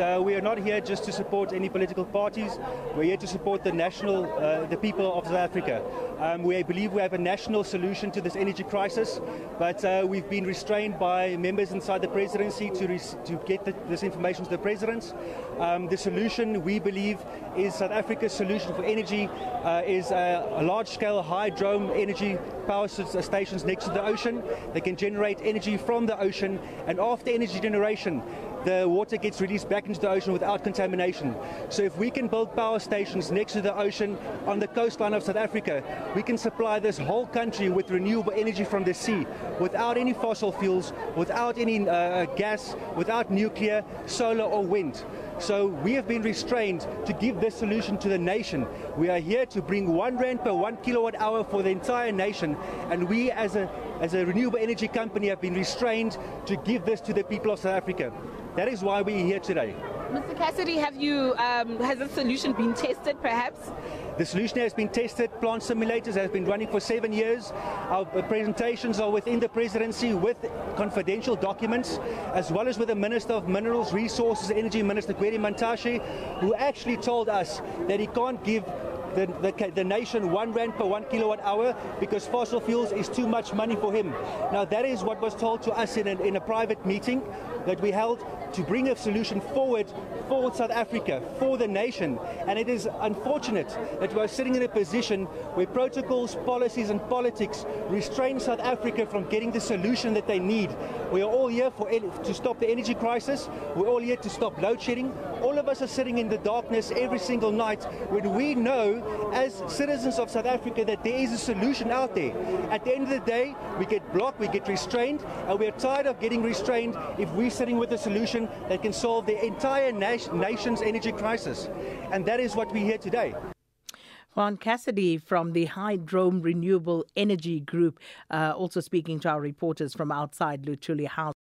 uh, we are not here just to support any political parties. We're here to support the national, uh, the people of South Africa. Um, we believe we have a national solution to this energy crisis, but uh, we've been restrained by members inside the presidency to, to get the, this information to the president. Um, the solution, we believe, is South Africa's solution for energy uh, is a, large-scale hydro energy power stations next to the ocean. They can generate energy from the ocean, and after energy generation, the water gets released back into the ocean without contamination. So if we can build power stations next to the ocean on the coastline of South Africa, we can supply this whole country with renewable energy from the sea without any fossil fuels, without any uh, gas, without nuclear, solar or wind. So we have been restrained to give this solution to the nation. We are here to bring one rand per one kilowatt hour for the entire nation, and we as a as a renewable energy company have been restrained to give this to the people of South Africa. That is why we're here today. Mr. Cassidy, have you um, has the solution been tested, perhaps? The solution has been tested. Plant simulators has been running for seven years. Our presentations are within the presidency with confidential documents, as well as with the Minister of Minerals, Resources, Energy Minister Gwede Mantashe, who actually told us that he can't give the, the, the, nation one rand per one kilowatt hour because fossil fuels is too much money for him. Now that is what was told to us in a, in a private meeting that we held to bring a solution forward for South Africa, for the nation. And it is unfortunate that we are sitting in a position where protocols, policies and politics restrain South Africa from getting the solution that they need. We are all here for, to stop the energy crisis. We're all here to stop load shedding. All of us are sitting in the darkness every single night when we know as citizens of South Africa that there is a solution out there. At the end of the day, we get blocked, we get restrained, and we're tired of getting restrained if we're sitting with a solution that can solve the entire nation's energy crisis. And that is what we hear today. Juan Cassidy from the Hydrome Renewable Energy Group, uh, also speaking to our reporters from outside Luthuli House.